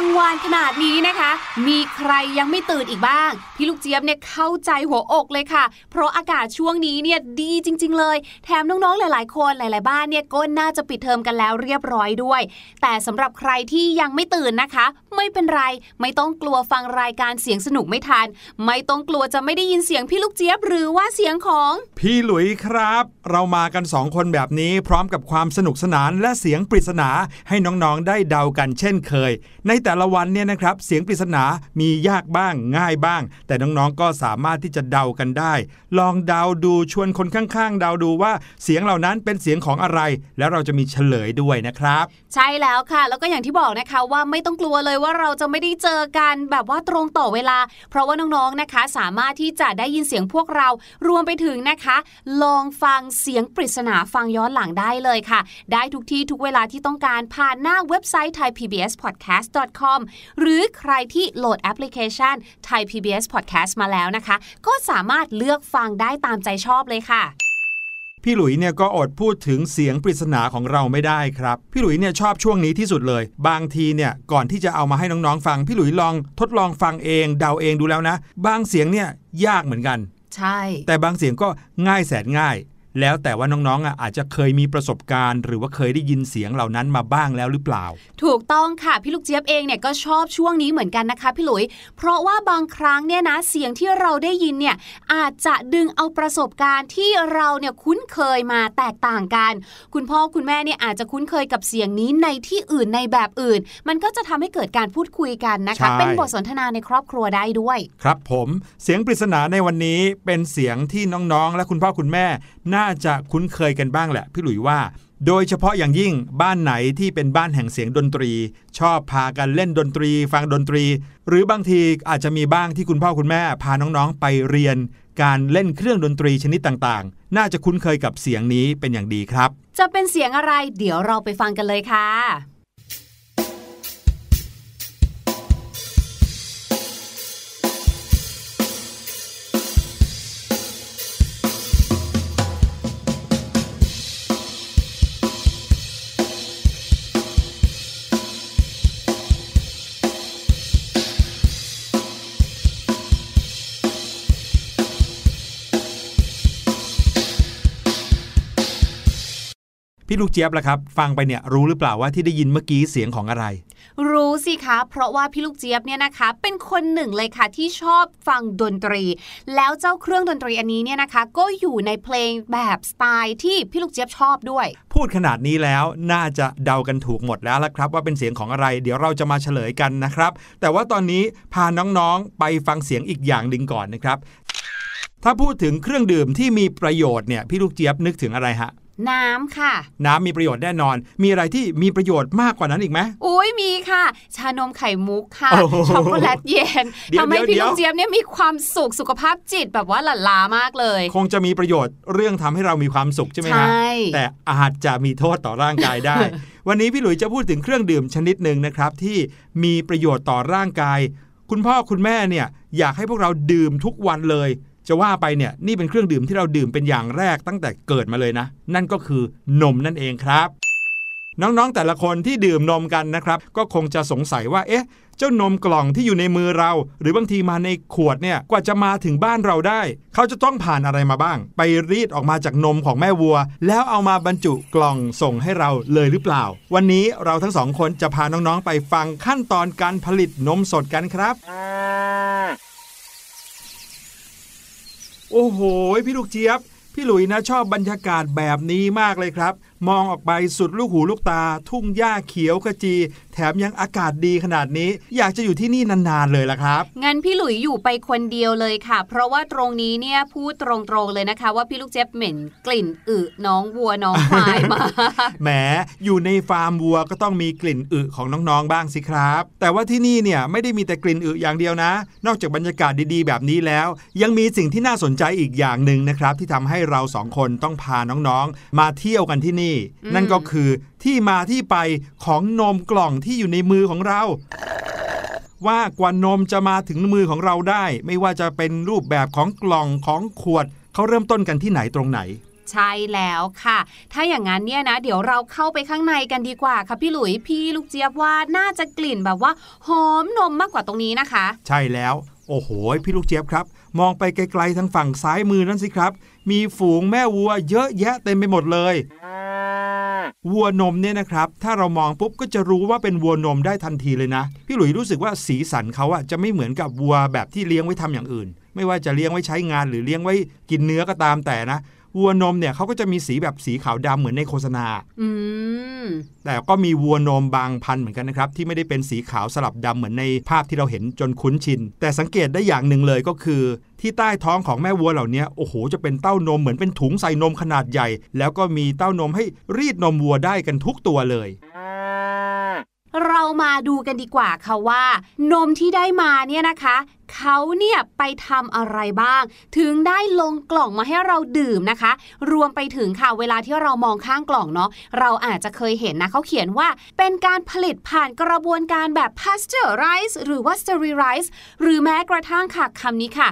ังง วานขนาดนี้นะคะ มีใครยังไม่ตื่นอีกบ้าง พี่ลูกเจี๊ยบเนี่ยเข้าใจหัวอกเลยค่ะ เพราะอากาศช่วงนี้เนี่ยดีจริง ๆ เลย แถมน้องๆหลาย ๆ คนหลาย ๆ บ้านเนี่ยก็น่าจะปิดเทอมกันแล้วเรียบร้อยด้วย แต่สำหรับใครที่ยังไม่ตื่นนะคะ ไม่เป็นไรไม่ต้องกลัวฟังรายการเสียงสนุกไม่ทัน ไม่ต้องกลัวจะไม่ได้ยินเสียงพี่ลูกเจี๊ยบหรือว่าเสียงของ พี่หลุยครับ เรามากันสองคนแบบนี้พร้อมกับความสนุกสนานและเสียงปริศนาให้น้องๆได้เดากันเช่นเคย ในแต่ละวันเนี่ยนะครับเสียงปริศนามียากบ้างง่ายบ้าง แต่น้องๆก็สามารถที่จะเดากันได้ ลองเดาดูชวนคนข้างๆ เดาดูว่าเสียงเหล่านั้นเป็นเสียงของอะไร แล้วเราจะมีเฉลยด้วยนะครับ ใช่แล้วค่ะ แล้วก็อย่างที่บอกนะคะว่าไม่ต้องกลัวเลยว่าเราจะไม่ได้เจอกันแบบว่าตรงต่อเวลา เพราะว่าน้องๆนะคะ สามารถที่จะได้ยินเสียงพวกเรารวมไปถึงนะคะ ลองฟังเสียงปริศนาฟังย้อนหลังได้เลยค่ะ ได้ทุกที่ทุกเวลาที่ต้องการผ่านหน้าเว็บไซต์ thaipbspodcast.com หรือใครที่โหลดแอปพลิเคชัน Thai PBS Podcast มาแล้วนะคะ ก็สามารถเลือกฟังได้ตามใจชอบเลยค่ะพี่หลุยเนี่ยก็อดพูดถึงเสียงปริศนาของเราไม่ได้ครับ พี่หลุยเนี่ยชอบช่วงนี้ที่สุดเลย บางทีเนี่ยก่อนที่จะเอามาให้น้องๆฟัง พี่หลุยลองทดลองฟังเอง เดาเองดูแล้วนะ บางเสียงเนี่ยยากเหมือนกัน ใช่ แต่บางเสียงก็ง่ายแสนง่าย แล้วแต่ว่าน้องๆอะอาจจะเคยมีประสบการณ์ หรือว่าเคยได้ยินเสียงเหล่านั้นมาบ้างแล้วหรือเปล่า ถูกต้องค่ะ พี่ลูกเจี๊ยบเองเนี่ยก็ชอบช่วงนี้เหมือนกันนะคะพี่หลุย เพราะว่าบางครั้งเนี่ยนะเสียงที่เราได้ยินเนี่ยอาจจะดึงเอาประสบการณ์ที่เราเนี่ยคุ้นเคยมาแตกต่างกัน คุณพ่อคุณแม่เนี่ยอาจจะคุ้นเคยกับเสียงนี้ในที่อื่นในแบบอื่น มันก็จะทำให้เกิดการพูดคุยกันนะคะใช่เป็นบทสนทนาในครอบครัวได้ด้วย ครับผมเสียงปริศนาในวันนี้เป็นเสียงที่น้องๆ และคุณพ่อคุณแม่น่าาจะคุ้นเคยกันบ้างแหละพี่หลุยว่า โดยเฉพาะอย่างยิ่งบ้านไหนที่เป็นบ้านแห่งเสียงดนตรี ชอบพากันเล่นดนตรี ฟังดนตรี หรือบางทีอาจจะมีบ้างที่คุณพ่อคุณแม่พาน้องๆไปเรียน การเล่นเครื่องดนตรีชนิดต่างๆ น่าจะคุ้นเคยกับเสียงนี้เป็นอย่างดีครับ จะเป็นเสียงอะไร เดี๋ยวเราไปฟังกันเลยค่ะ พี่ลูกเจี๊ยบล่ะครับ ฟังไปเนี่ยรู้หรือเปล่าว่าที่ได้ยินเมื่อกี้เสียงของอะไร รู้สิคะ เพราะว่าพี่ลูกเจี๊ยบเนี่ยนะคะ เป็นคนหนึ่งเลยค่ะที่ชอบฟังดนตรี แล้วเจ้าเครื่องดนตรีอันนี้เนี่ยนะคะ ก็อยู่ในเพลงแบบสไตล์ที่พี่ลูกเจี๊ยบชอบด้วย พูดขนาดนี้แล้วน่าจะเดากันถูกหมดแล้วละครับ ว่าเป็นเสียงของอะไร เดี๋ยวเราจะมาเฉลยกันนะครับ แต่ว่าตอนนี้พาน้องๆไปฟังเสียงอีกอย่างหนึ่งก่อนนะครับถ้าพูดถึงเครื่องดื่มที่มีประโยชน์เนี่ยพี่ลูกเจี๊ยบนึกถึงอะไรฮะ น้ำค่ะ น้ำมีประโยชน์แน่นอน มีอะไรที่มีประโยชน์มากกว่านั้นอีกไหมอุ้ยมีค่ะ ชานมไข่มุกค่ะโอ้โหช็อกโกแลตเย็นเดี๋ยวทำให้เดี๋พี่ยวลูกเจี๊ยบเนี่ยมีความสุขสุขภาพจิตแบบว่าหลั่นล้ามากเลย คงจะมีประโยชน์เรื่องทำให้เรามีความสุขใช่ไหมฮะใช่แต่อาจจะมีโทษต่อร่างกายได้ วันนี้พี่หลุยจะพูดถึงเครื่องดื่มชนิดหนึ่งนะครับที่มีประโยชน์ต่อร่างกาย คุณพ่อคุณแม่เนี่ยอยากให้พวกเราดื่มทุกวันเลย จะว่าไปเนี่ยนี่เป็นเครื่องดื่มที่เราดื่มเป็นอย่างแรกตั้งแต่เกิดมาเลยนะ นั่นก็คือนมนั่นเองครับ น้องๆแต่ละคนที่ดื่มนมกันนะครับ ก็คงจะสงสัยว่าเอ๊ะเจ้านมกล่องที่อยู่ในมือเรา หรือบางทีมาในขวดเนี่ยกว่าจะมาถึงบ้านเราได้ เขาจะต้องผ่านอะไรมาบ้าง ไปรีดออกมาจากนมของแม่วัว แล้วเอามาบรรจุกล่องส่งให้เราเลยหรือเปล่า วันนี้เราทั้งสองคนจะพาน้องๆไปฟังขั้นตอนการผลิตนมสดกันครับ โอ้โห พี่ลูกเจี๊ยบ พี่หลุยนะชอบบรรยากาศแบบนี้มากเลยครับ มองออกไปสุดลูกหูลูกตา ทุ่งหญ้าเขียวขจี มยังอากาศดีขนาดนี้ อยากจะอยู่ที่นี่นานๆเลยล่ะครับงั้นพี่หลุยอยู่ไปคนเดียวเลยค่ะ เพราะว่าตรงนี้เนี่ยพูดตรงๆเลยนะคะ ว่าพี่ลูกเจี๊ยบเหม็นกลิ่นอึน้องวัวน้องควายมาแหมอยู่ในฟาร์มวัวก็ต้องมีกลิ่นอึของน้องๆบ้างสิครับ แต่ว่าที่นี่เนี่ยไม่ได้มีแต่กลิ่นอึอย่างเดียวนะ นอกจากบรรยากาศดีๆ แบบนี้แล้ว ยังมีสิ่งที่น่าสนใจอีกอย่างหนึ่งนะครับ ที่ทำให้เราสองคนต้องพาน้องๆ มาเที่ยวกันที่นี่อืมนั่นก็คือ ที่มาที่ไปของนมกล่องที่อยู่ในมือของเรา ว่ากว่านมจะมาถึงมือของเราได้ ไม่ว่าจะเป็นรูปแบบของกล่องของขวดเขาเริ่มต้นกันที่ไหนตรงไหนใช่แล้วค่ะ ถ้าอย่างนั้นเนี่ยนะ เดี๋ยวเราเข้าไปข้างในกันดีกว่าค่ะพี่หลุยพี่ลูกเจี๊ยบว่าน่าจะกลิ่นแบบว่าหอมนมมากกว่าตรงนี้นะคะ ใช่แล้ว โอ้โห พี่ลูกเจี๊ยบครับ มองไปไกลๆทางฝั่งซ้ายมือนั่นสิครับ มีฝูงแม่วัวเยอะแยะเต็มไปหมดเลย วัวนมเนี่ยนะครับ ถ้าเรามองปุ๊บก็จะรู้ว่าเป็นวัวนมได้ทันทีเลยนะ พี่หลุยรู้สึกว่าสีสันเขาอะจะไม่เหมือนกับวัวแบบที่เลี้ยงไว้ทำอย่างอื่น ไม่ว่าจะเลี้ยงไว้ใช้งานหรือเลี้ยงไว้กินเนื้อก็ตามแต่นะ วัวนมเนี่ยเขาก็จะมีสีแบบสีขาวดำเหมือนในโฆษณาอืมแต่ก็มีวัวนมบางพันธุ์เหมือนกันนะครับ ที่ไม่ได้เป็นสีขาวสลับดำเหมือนในภาพที่เราเห็นจนคุ้นชิน แต่สังเกตได้อย่างหนึ่งเลยก็คือ ที่ใต้ท้องของแม่วัวเหล่านี้โอ้โหจะเป็นเต้านมเหมือนเป็นถุงใส่นมขนาดใหญ่ แล้วก็มีเต้านมให้รีดนมวัวได้กันทุกตัวเลย เรามาดูกันดีกว่าค่ะว่า นมที่ได้มาเนี่ยนะคะเขาเนี่ยไปทำอะไรบ้าง ถึงได้ลงกล่องมาให้เราดื่มนะคะ รวมไปถึงค่ะเวลาที่เรามองข้างกล่องเนาะเราอาจจะเคยเห็นนะเขาเขียนว่า เป็นการผลิตผ่านกระบวนการแบบ pasteurize หรือว่า sterilize หรือแม้กระทั่งค่ะคำนี้ค่ะ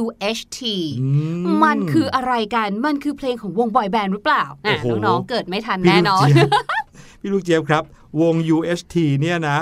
UHT อืมมันคืออะไรกันมันคือเพลงของวงบอยแบนด์หรือเปล่าอะโอ้โหน้องๆเกิดไม่ทันพี่แน่ลูนกอนเจี๊ยบพี่ลูกเจี๊ยบครับ วง UHT เนี่ยนะ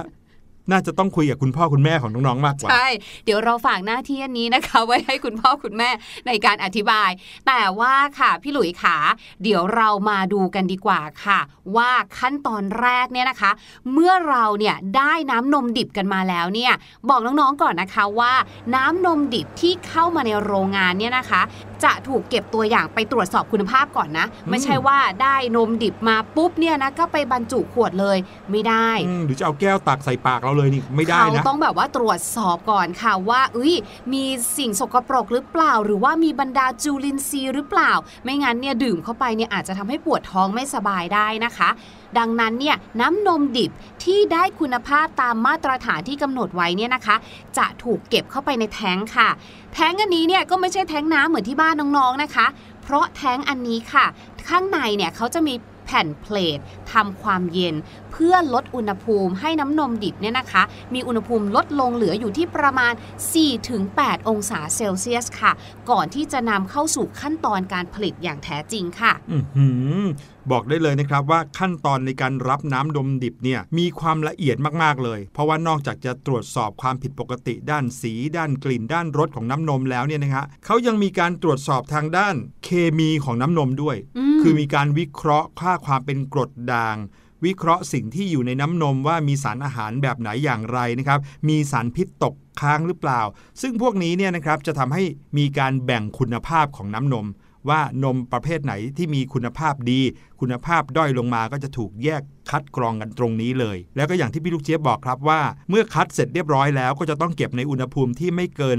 น่าจะต้องคุยกับคุณพ่อคุณแม่ของน้องๆมากกว่า ใช่ เดี๋ยวเราฝากหน้าที่อันนี้นะคะ ไว้ให้คุณพ่อคุณแม่ในการอธิบาย แต่ว่าค่ะพี่หลุยขา เดี๋ยวเรามาดูกันดีกว่าค่ะ ว่าขั้นตอนแรกเนี่ยนะคะ เมื่อเราเนี่ยได้น้ำนมดิบกันมาแล้วเนี่ยบอกน้องๆก่อนนะคะว่าน้ำนมดิบที่เข้ามาในโรงงานเนี่ยนะคะ จะถูกเก็บตัวอย่างไปตรวจสอบคุณภาพก่อนนะ ไม่ใช่ว่าได้นมดิบมาปุ๊บเนี่ยนะก็ไปบรรจุขวดเลยไม่ได้อืมหรือจะเอาแก้วตักใส่ปากเราเลยนี่ไม่ได้เขานะต้องแบบว่าตรวจสอบก่อนค่ะว่าเอ้ยมีสิ่งสกปรกหรือเปล่า หรือว่ามีบรรดาจูลินทรีย์หรือเปล่า ไม่งั้นเนี่ยดื่มเข้าไปเนี่ยอาจจะทำให้ปวดท้องไม่สบายได้นะคะ ดังนั้นเนี่ยน้ำนมดิบที่ได้คุณภาพตามมาตรฐานที่กำหนดไว้เนี่ยนะคะ จะถูกเก็บเข้าไปในแท้งค่ะ แท้งอันนี้เนี่ยก็ไม่ใช่แท้งน้ำเหมือนที่บ้านน้องๆนะคะ เพราะแท้งอันนี้ค่ะ ข้างในเนี่ยเขาจะมีแผ่นเพลททำความเย็นเพื่อลดอุณหภูมิให้น้ำนมดิบเนี่ยนะคะ มีอุณหภูมิลดลงเหลืออยู่ที่ประมาณ 4-8 องศาเซลเซียสค่ะ ก่อนที่จะนำเข้าสู่ขั้นตอนการผลิตอย่างแท้จริงค่ะอื้อหือบอกได้เลยนะครับว่าขั้นตอนในการรับน้ำนมดิบเนี่ยมีความละเอียดมาก ๆ เลย เพราะว่านอกจากจะตรวจสอบความผิดปกติด้านสี ด้านกลิ่น ด้านรสของน้ำนมแล้วเนี่ยนะฮะเขายังมีการตรวจสอบทางด้านเคมีของน้ำนมด้วยอืมคือมีการวิเคราะห์ค่าความเป็นกรดด่าง วิเคราะห์สิ่งที่อยู่ในน้ำนมว่ามีสารอาหารแบบไหนอย่างไรนะครับ มีสารพิษตกค้างหรือเปล่า ซึ่งพวกนี้เนี่ยนะครับจะทำให้มีการแบ่งคุณภาพของน้ำนม ว่านมประเภทไหนที่มีคุณภาพดี คุณภาพด้อยลงมาก็จะถูกแยกคัดกรองกันตรงนี้เลย แล้วก็อย่างที่พี่ลูกเจี๊ยบบอกครับว่า เมื่อคัดเสร็จเรียบร้อยแล้วก็จะต้องเก็บในอุณหภูมิที่ไม่เกิน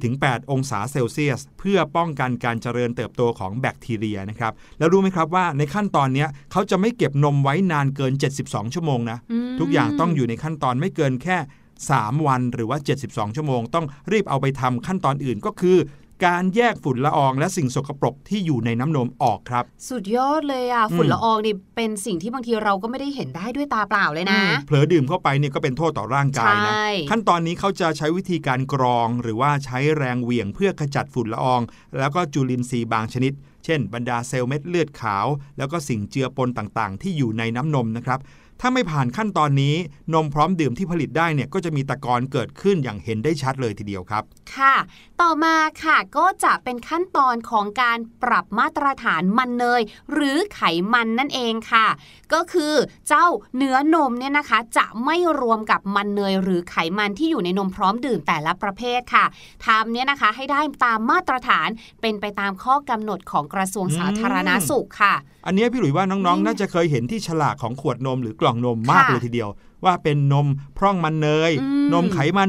4-8 องศาเซลเซียส เพื่อป้องกันการเจริญเติบโตของแบคทีเรียนะครับ แล้วรู้ไหมครับว่าในขั้นตอนเนี้ยเขาจะไม่เก็บนมไว้นานเกิน 72 ชั่วโมงนะอืมทุกอย่างต้องอยู่ในขั้นตอนไม่เกินแค่3 วันหรือว่า 72 ชั่วโมง ต้องรีบเอาไปทำขั้นตอนอื่นก็คือ การแยกฝุ่นละอองและสิ่งสกปรกที่อยู่ในน้ำนมออกครับ สุดยอดเลยอะฝุ่นอืมละอองนี่เป็นสิ่งที่บางทีเราก็ไม่ได้เห็นได้ด้วยตาเปล่าเลยนะอืมเผลอดื่มเข้าไปเนี่ยก็เป็นโทษต่อร่างกายนะใช่ขั้นตอนนี้เขาจะใช้วิธีการกรอง หรือว่าใช้แรงเหวี่ยงเพื่อขจัดฝุ่นละออง แล้วก็จุลินทรีย์บางชนิดเช่นบรรดาเซลล์เม็ดเลือดขาว แล้วก็สิ่งเจือปนต่างๆ ที่อยู่ในน้ำนมนะครับ ถ้าไม่ผ่านขั้นตอนนี้นมพร้อมดื่มที่ผลิตได้เนี่ยก็จะมีตะกอนเกิดขึ้นอย่างเห็นได้ชัดเลยทีเดียวครับ ค่ะ ต่อมาค่ะก็จะเป็นขั้นตอนของการปรับมาตรฐานมันเนยหรือไขมันนั่นเองค่ะ ก็คือเจ้าเนื้อนมเนี่ยนะคะจะไม่รวมกับมันเนยหรือไขมันที่อยู่ในนมพร้อมดื่มแต่ละประเภทค่ะทำเนี่ยนะคะให้ได้ตามมาตรฐานเป็นไปตามข้อกำหนดของกระทรวงสาธารณาสุขค่ะ อันเนี้ยพี่หลุยว่าน้องนี่ๆน่าจะเคยเห็นที่ฉลากของขวดนมหรือกล่องนมมากค่ะเลยทีเดียว ว่าเป็นนมพร่องมันเนยอืมนมไขมัน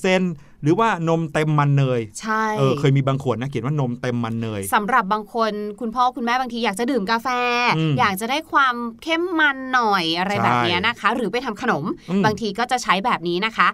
0% หรือว่านมเต็มมันเนยใช่เออเคยมีบางขวดนะเขียนว่านมเต็มมันเนยสำหรับบางคนคุณพ่อคุณแม่บางทีอยากจะดื่มกาแฟอืมอยากจะได้ความเข้มมันหน่อยอะไรใช่แบบเนี้ยนะคะ หรือไปทำขนมอืมบางทีก็จะใช้แบบนี้นะคะ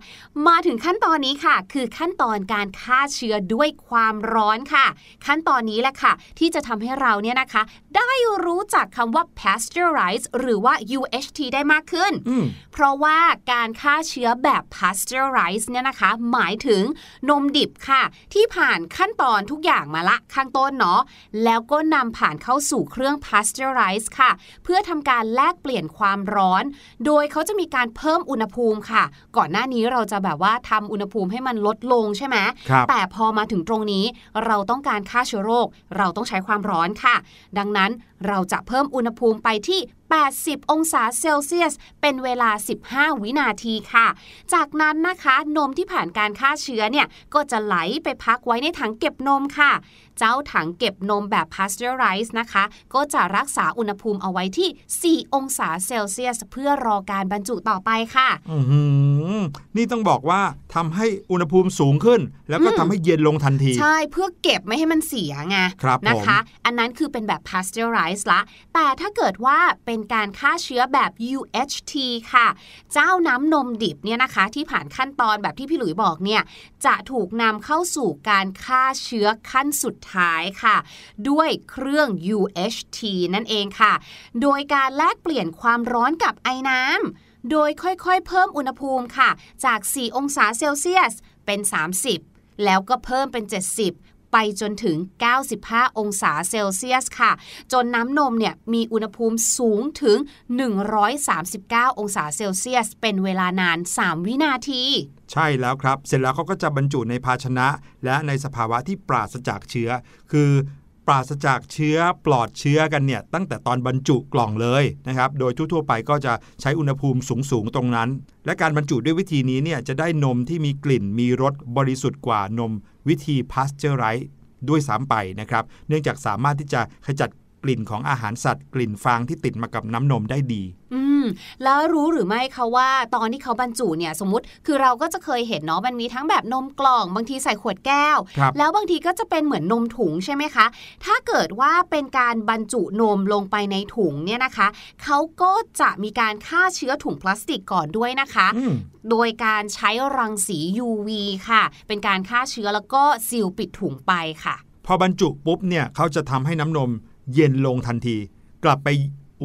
มาถึงขั้นตอนนี้ค่ะ คือขั้นตอนการฆ่าเชื้อด้วยความร้อนค่ะ ขั้นตอนนี้แหละค่ะ ที่จะทำให้เราเนี่ยนะคะ ได้รู้จักคำว่า pasteurize หรือว่า UHT ได้มากขึ้นอืมเพราะว่าการฆ่าเชื้อแบบ pasteurize เนี่ยนะคะ หมายถึงงนมดิบค่ะ ที่ผ่านขั้นตอนทุกอย่างมาละข้างต้นเนาะแล้วก็นำผ่านเข้าสู่เครื่อง pasteurize ค่ะ เพื่อทำการแลกเปลี่ยนความร้อน โดยเขาจะมีการเพิ่มอุณหภูมิค่ะ ก่อนหน้านี้เราจะแบบว่าทำอุณหภูมิให้มันลดลงใช่ไหมครับแต่พอมาถึงตรงนี้เราต้องการฆ่าเชื้อโรค เราต้องใช้ความร้อนค่ะ ดังนั้นเราจะเพิ่มอุณหภูมิไปที่ 80 องศาเซลเซียส เป็นเวลา 15 วินาทีค่ะ จากนั้นนะคะ นมที่ผ่านการฆ่าเชื้อเนี่ย ก็จะไหลไปพักไว้ในถังเก็บนมค่ะ เจ้าถังเก็บนมแบบ pasteurize นะคะ ก็จะรักษาอุณหภูมิเอาไว้ที่ 4 องศาเซลเซียส เพื่อรอการบรรจุต่อไปค่ะอื้อหือนี่ต้องบอกว่าทำให้อุณหภูมิสูงขึ้น แล้วก็อืมทำให้เย็นลงทันที ใช่เพื่อเก็บไม่ให้มันเสียไงครับผมนะคะ อันนั้นคือเป็นแบบ pasteurize ละ แต่ถ้าเกิดว่าเป็นการฆ่าเชื้อแบบ UHT ค่ะ เจ้าน้ำนมดิบเนี่ยนะคะ ที่ผ่านขั้นตอนแบบที่พี่หลุยบอกเนี่ยจะถูกนำเข้าสู่การฆ่าเชื้อขั้นสุดท้ายค่ะ ด้วยเครื่อง UHT นั่นเองค่ะ โดยการแลกเปลี่ยนความร้อนกับไอ้น้ำ โดยค่อยๆ เพิ่มอุณหภูมิค่ะ จาก 4 องศาเซลเซียสเป็น 30 แล้วก็เพิ่มเป็น 70 ไปจนถึง 95 องศาเซลเซียสค่ะ จนน้ำนมเนี่ยมีอุณหภูมิสูงถึง 139 องศาเซลเซียส เป็นเวลานาน 3 วินาที ใช่แล้วครับ เสร็จแล้วเขาก็จะบรรจุในภาชนะ และในสภาวะที่ปราศจากเชื้อ คือ ปราศจากเชื้อปลอดเชื้อกันเนี่ยตั้งแต่ตอนบรรจุกล่องเลยนะครับโดยทั่วๆไปก็จะใช้อุณหภูมิสูงๆตรงนั้น และการบรรจุด้วยวิธีนี้เนี่ยจะได้นมที่มีกลิ่นมีรสบริสุทธิ์กว่านมวิธีพาสเจอร์ไรด้วยซ้ำไปนะครับ เนื่องจากสามารถที่จะขจัด กลิ่นของอาหารสัตว์ กลิ่นฟางที่ติดมากับน้ำนมได้ดี อืมแล้วรู้หรือไม่คะว่าตอนที่เขาบรรจุเนี่ยสมมติคือเราก็จะเคยเห็นเนาะมันมีทั้งแบบนมกล่อง บางทีใส่ขวดแก้วครับแล้วบางทีก็จะเป็นเหมือนนมถุงใช่ไหมคะ ถ้าเกิดว่าเป็นการบรรจุนมลงไปในถุงเนี่ยนะคะ เขาก็จะมีการฆ่าเชื้อถุงพลาสติกก่อนด้วยนะคะอืมโดยการใช้รังสี UV ค่ะ เป็นการฆ่าเชื้อแล้วก็ซีลปิดถุงไปค่ะพอบรรจุปุ๊บเนี่ยเขาจะทำให้น้ำนม เย็นลงทันที กลับไป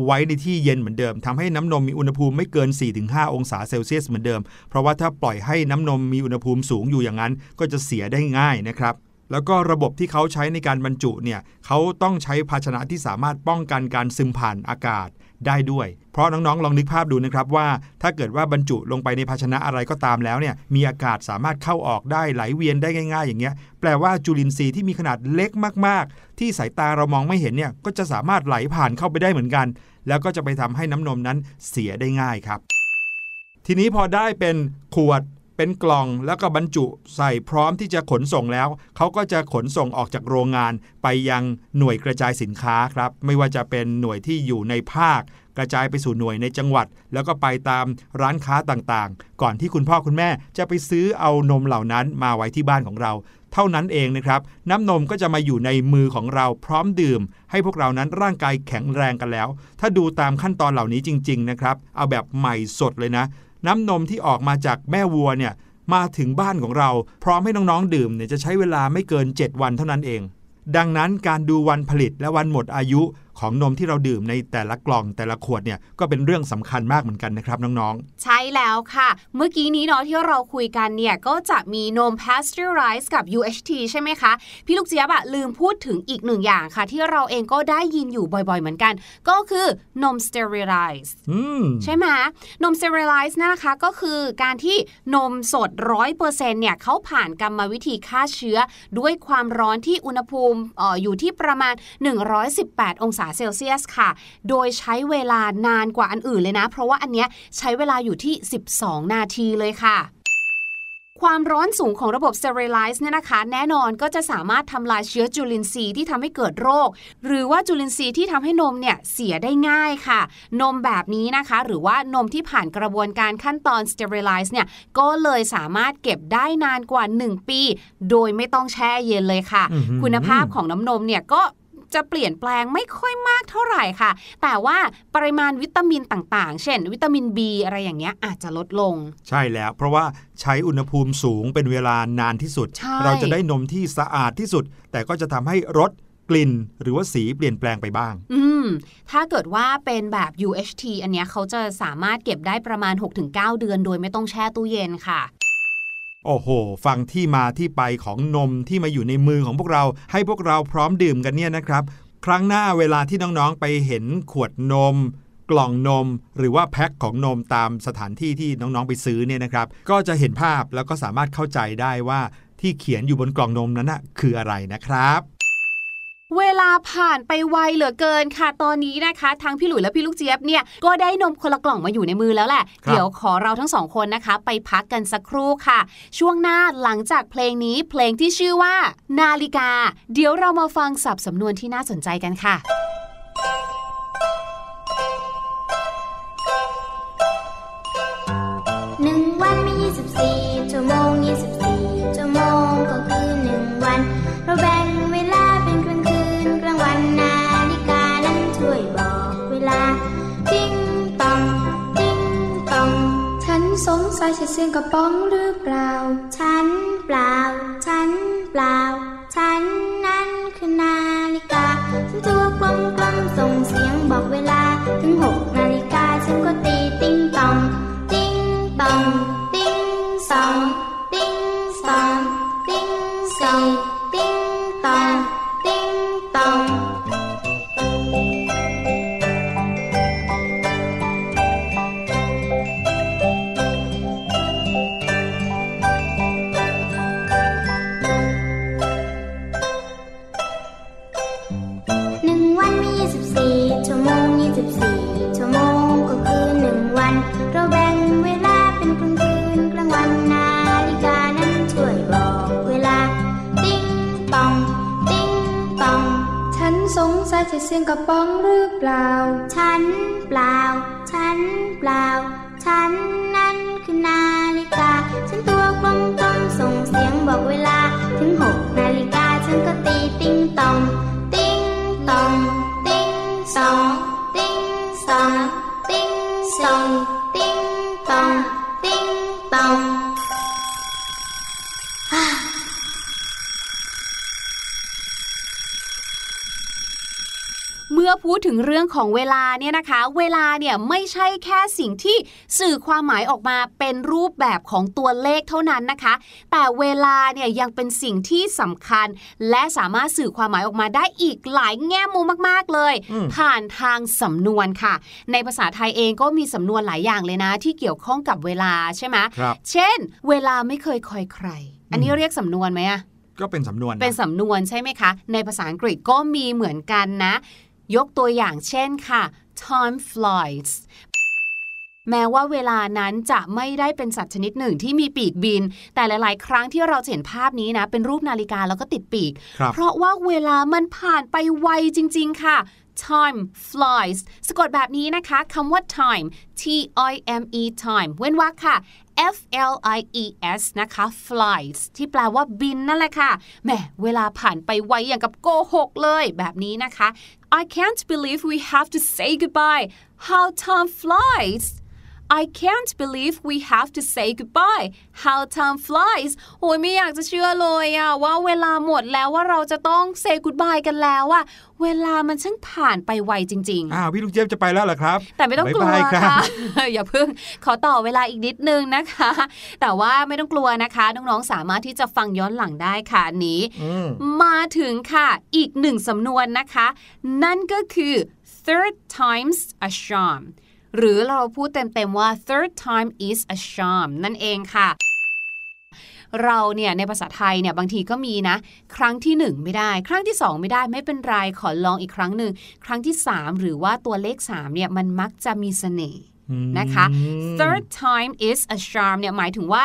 ไว้ในที่เย็นเหมือนเดิมทำให้น้ำนมมีอุณหภูมิไม่เกิน 4-5 องศาเซลเซียสเหมือนเดิม เพราะว่าถ้าปล่อยให้น้ำนมมีอุณหภูมิสูงอยู่อย่างนั้น ก็จะเสียได้ง่ายนะครับแล้วก็ระบบที่เขาใช้ในการบรรจุเนี่ยเขาต้องใช้ภาชนะที่สามารถป้องกันการซึมผ่านอากาศ ได้ด้วย เพราะน้องๆ ลองนึกภาพดูนะครับว่า ถ้าเกิดว่าบรรจุลงไปในภาชนะอะไรก็ตามแล้วเนี่ยมีอากาศสามารถเข้าออกได้ไหลเวียนได้ง่าย ๆ อย่างเงี้ยแปลว่าจุลินทรีย์ที่มีขนาดเล็กมากๆ ที่สายตาเรามองไม่เห็นเนี่ยก็จะสามารถไหลผ่านเข้าไปได้เหมือนกัน แล้วก็จะไปทำให้น้ำนมนั้นเสียได้ง่ายครับ ทีนี้พอได้เป็นขวด เป็นกล่องแล้วก็บรรจุใส่พร้อมที่จะขนส่งแล้ว เขาก็จะขนส่งออกจากโรงงานไปยังหน่วยกระจายสินค้าครับ ไม่ว่าจะเป็นหน่วยที่อยู่ในภาค กระจายไปสู่หน่วยในจังหวัด แล้วก็ไปตามร้านค้าต่างๆ ก่อนที่คุณพ่อคุณแม่จะไปซื้อเอานมเหล่านั้นมาไว้ที่บ้านของเรา เท่านั้นเองนะครับ น้ำนมก็จะมาอยู่ในมือของเราพร้อมดื่ม ให้พวกเรานั้นร่างกายแข็งแรงกันแล้ว ถ้าดูตามขั้นตอนเหล่านี้จริง ๆ นะครับ เอาแบบใหม่สดเลยนะ น้ำนมที่ออกมาจากแม่วัวเนี่ยมาถึงบ้านของเรา พร้อมให้น้องๆดื่มเนี่ยจะใช้เวลาไม่เกิน 7 วันเท่านั้นเอง ดังนั้นการดูวันผลิตและวันหมดอายุ ของนมที่เราดื่มในแต่ละกล่องแต่ละขวดเนี่ยก็เป็นเรื่องสำคัญมากเหมือนกันนะครับน้องๆ ใช่แล้วค่ะ เมื่อกี้นี้เนาะที่เราคุยกันเนี่ยก็จะมีนม pasteurize กับ UHT ใช่ไหมคะ พี่ลูกเจี๊ยบอะลืมพูดถึงอีกหนึ่งอย่างค่ะ ที่เราเองก็ได้ยินอยู่บ่อยๆ เหมือนกัน ก็คือนม sterilize อืมใช่ไหมนม sterilize เนยนะคะก็คือการที่นมสด100%เนี่ยเขาผ่านกรรมวิธีฆ่าเชื้อ ด้วยความร้อนที่อุณหภูมิเอออยู่ที่ประมาณ 118 องศาเซลเซียสค่ะ โดยใช้เวลานานกว่าอันอื่นเลยนะ เพราะว่าอันเนี้ยใช้เวลาอยู่ที่ 12 นาทีเลยค่ะความร้อนสูงของระบบ sterilize เนี่ยนะคะ แน่นอนก็จะสามารถทำลายเชื้อจุลินทรีย์ที่ทำให้เกิดโรค หรือว่าจุลินทรีย์ที่ทำให้นมเนี่ยเสียได้ง่ายค่ะ นมแบบนี้นะคะ หรือว่านมที่ผ่านกระบวนการขั้นตอน sterilize เนี่ยก็เลยสามารถเก็บได้นานกว่า 1 ปี โดยไม่ต้องแช่เย็นเลยค่ะอื้อหือคุณภาพของน้ำนมเนี่ยก็ จะเปลี่ยนแปลงไม่ค่อยมากเท่าไหร่ค่ะ แต่ว่าปริมาณวิตามินต่างๆ เช่น วิตามิน B อะไรอย่างเงี้ยอาจจะลดลง ใช่แล้ว เพราะว่าใช้อุณหภูมิสูงเป็นเวลานานที่สุดใช่เราจะได้นมที่สะอาดที่สุด แต่ก็จะทำให้รสกลิ่นหรือว่าสีเปลี่ยนแปลงไปบ้าง อืม ถ้าเกิดว่าเป็นแบบ UHT อันเนี้ยเขาจะสามารถเก็บได้ประมาณ 6-9 เดือนโดยไม่ต้องแช่ตู้เย็นค่ะ โอ้โห ฟังที่มาที่ไปของนมที่มาอยู่ในมือของพวกเรา ให้พวกเราพร้อมดื่มกันเนี่ยนะครับ ครั้งหน้าเวลาที่น้องๆไปเห็นขวดนม กล่องนม หรือว่าแพ็คของนมตามสถานที่ที่น้องๆไปซื้อเนี่ยนะครับ ก็จะเห็นภาพแล้วก็สามารถเข้าใจได้ว่าที่เขียนอยู่บนกล่องนมนั้นนะคืออะไรนะครับ เวลาผ่านไปไวเหลือเกินค่ะ ตอนนี้นะคะทั้งพี่หลุยและพี่ลูกเจี๊ยบเนี่ยก็ได้นมคนละกล่องมาอยู่ในมือแล้วแหละครับเดี๋ยวขอเราทั้งสองคนนะคะ ไปพักกันสักครู่ค่ะ ช่วงหน้าหลังจากเพลงนี้เพลงที่ชื่อว่า นาฬิกา เดี๋ยวเรามาฟังสับสำนวนที่น่าสนใจกันค่ะหนึ่ง สงสัยจะเสียงกระป๋องหรือเปล่า ฉันเปล่า ฉันเปล่า ฉันนั้นคือนาฬิกา ฉันตัวกลมกลมส่งเสียงบอกเวลา ถึงหกนาฬิกาฉันก็ตี ติ้งตอง ติ้งตอง ถึงเรื่องของเวลาเนี่ยนะคะ เวลาเนี่ยไม่ใช่แค่สิ่งที่สื่อความหมายออกมาเป็นรูปแบบของตัวเลขเท่านั้นนะคะ แต่เวลาเนี่ยยังเป็นสิ่งที่สำคัญ และสามารถสื่อความหมายออกมาได้อีกหลายแง่มุมมาก ๆ เลยอืมผ่านทางสำนวนค่ะ ในภาษาไทยเองก็มีสำนวนหลายอย่างเลยนะ ที่เกี่ยวข้องกับเวลาใช่ไหมครับเช่น เวลาไม่เคยคอยใคร อันนี้เรียกสำนวนไหมอะก็เป็นสำนวนนะเป็นสำนวนใช่ไหมคะ ในภาษาอังกฤษก็มีเหมือนกันนะ ยกตัวอย่างเช่นค่ะ time flies แม้ว่าเวลานั้นจะไม่ได้เป็นสัตว์ชนิดหนึ่งที่มีปีกบิน แต่หลาย ๆ ครั้งที่เราจะเห็นภาพนี้นะ เป็นรูปนาฬิกาแล้วก็ติดปีกครับเพราะว่าเวลามันผ่านไปไวจริง ๆ ค่ะ time flies สะกดแบบนี้นะคะคำว่า time t i m e time เว้นวรรคค่ะ F L I E S นะคะ flies ที่แปลว่าบินนั่นแหละค่ะแหมเวลาผ่านไปไวอย่างกับโกหกเลย แบบนี้นะคะ I can't believe we have to say goodbye how time flies I can't believe we have to say goodbye how time flies โอ้ยไม่อยากจะเชื่อเลยอะว่าเวลาหมดแล้วว่าเราจะต้อง say goodbye กันแล้วอะเวลามันช่างผ่านไปไวจริงๆ อ้าวพี่ลูกเจี๊ยบจะไปแล้วเหรอครับ แต่ไม่ต้องกลัวบ๊ายบายครับค่ะอย่าเพิ่งขอต่อเวลาอีกนิดนึงนะคะ แต่ว่าไม่ต้องกลัวนะคะ น้องๆสามารถที่จะฟังย้อนหลังได้ค่ะอันนี้อืมมาถึงค่ะอีกหนึ่งสำนวนนะคะ นั่นก็คือ third times a charm หรือเราพูดเต็มๆว่า third time is a charm นั่นเองค่ะเราเนี่ยในภาษาไทยเนี่ยบางทีก็มีนะ ครั้งที่หนึ่งไม่ได้ ครั้งที่สองไม่ได้ไม่เป็นไรขอลองอีกครั้งหนึ่งครั้งที่สามหรือว่าตัวเลขสามเนี่ยมันมักจะมีเสน่ห์นะคะ third time is a charm เนี่ยหมายถึงว่า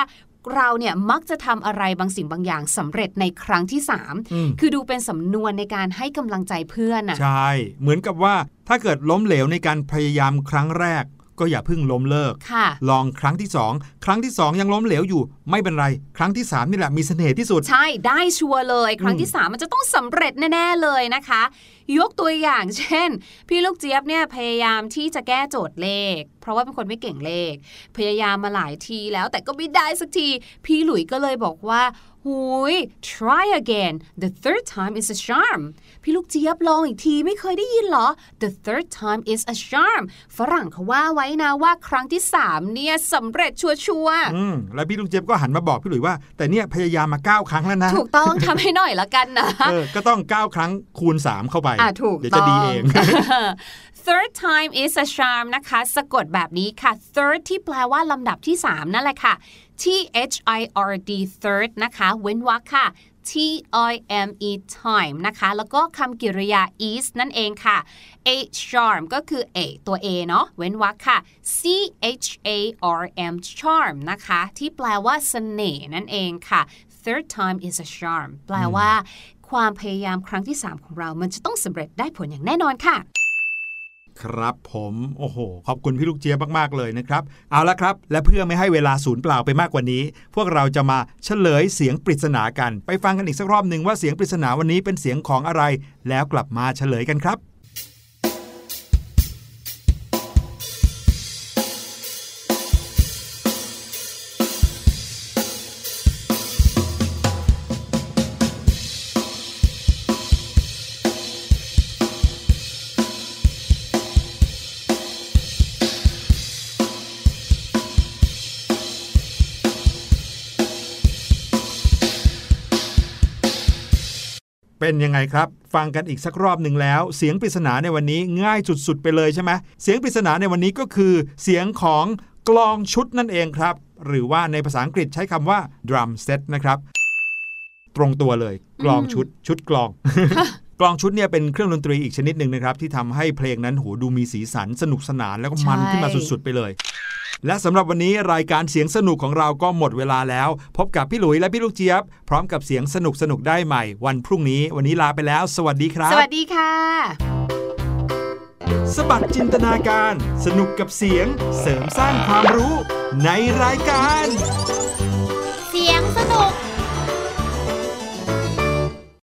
เราเนี่ยมักจะทำอะไรบางสิ่งบางอย่างสำเร็จในครั้งที่สามอืมคือดูเป็นสำนวนในการให้กำลังใจเพื่อนอะใช่ เหมือนกับว่าถ้าเกิดล้มเหลวในการพยายามครั้งแรก ก็อย่าเพิ่งล้มเลิกค่ะลองครั้งที่สองครั้งที่สองยังล้มเหลวอยู่ ไม่เป็นไร ครั้งที่สามนี่แหละมีเสน่ห์ที่สุด ใช่ได้ชัวร์เลย ครั้งอืมที่ 3 มันจะต้องสำเร็จแน่ ๆ เลยนะคะ ยกตัวอย่างเช่น พี่ลูกเจี๊ยบเนี่ยพยายามที่จะแก้โจทย์เลข เพราะว่าเป็นคนไม่เก่งเลข พยายามมาหลายทีแล้วแต่ก็ไม่ได้สักที พี่หลุยก็เลยบอกว่าหุย try again the third time is a charm พี่ลูกเจี๊ยบลองอีกทีไม่เคยได้ยินเหรอ the third time is a charm ฝรั่งเขาว่าไว้นะว่าครั้งที่สามเนี่ยสำเร็จชัวร์อืมแล้วพี่ลูกเจี๊ยบก็หันมาบอกพี่หลุยว่า แต่เนี่ยพยายามมาเก้าครั้งแล้วนะๆถูกต้องทำให้หน่อยละกันนะเออก็ต้องเก้าครั้งคูณสามเข้าไปอะถูกเดี๋ยวต้จะองดีเอง third time is a charm นะคะ สะกดแบบนี้ค่ะ third ที่แปลว่าลำดับที่ 3 นั่นแหละค่ะ T H I R D third นะคะ เว้นวรรคค่ะ T I M E time นะคะแล้วก็คำกริยา is นั่นเองค่ะ a charm ก็คือ a ตัว a เนาะเว้นวรรคค่ะ C H A R M charm นะคะ ที่แปลว่าเสน่ห์นั่นเองค่ะ third time is a charm แปลว่า ความพยายามครั้งที่ 3 ของเรามันจะต้องสำเร็จได้ผลอย่างแน่นอนค่ะ ครับผมโอ้โห ขอบคุณพี่ลูกเจี๊ยบมาก ๆ เลยนะครับ เอาละครับ และเพื่อไม่ให้เวลาสูญเปล่าไปมากกว่านี้ พวกเราจะมาเฉลยเสียงปริศนากัน ไปฟังกันอีกสักรอบหนึ่งว่าเสียงปริศนาวันนี้เป็นเสียงของอะไร แล้วกลับมาเฉลยกันครับ เป็นยังไงครับ ฟังกันอีกสักรอบหนึ่งแล้ว เสียงปริศนาในวันนี้ง่ายสุดๆไปเลยใช่ไหมเสียงปริศนาในวันนี้ก็คือ เสียงของกลองชุดนั่นเองครับ หรือว่าในภาษาอังกฤษใช้คำว่า drum set นะครับ ตรงตัวเลยกลองชุดชุดกลอง กลองชุดเนี่ยเป็นเครื่องดนตรีอีกชนิดหนึ่งนะครับ ที่ทำให้เพลงนั้นโหดูมีสีสันสนุกสนานแล้วก็มันใช่ขึ้นมาสุดๆไปเลย และสำหรับวันนี้รายการเสียงสนุกของเราก็หมดเวลาแล้ว พบกับพี่หลุยและพี่ลูกเจี๊ยบ พร้อมกับเสียงสนุกสนุกๆได้ใหม่ วันพรุ่งนี้ วันนี้ลาไปแล้ว สวัสดีครับ สวัสดีค่ะ สบัดจินตนาการ สนุกกับเสียง เสริมสร้างความรู้ในรายการ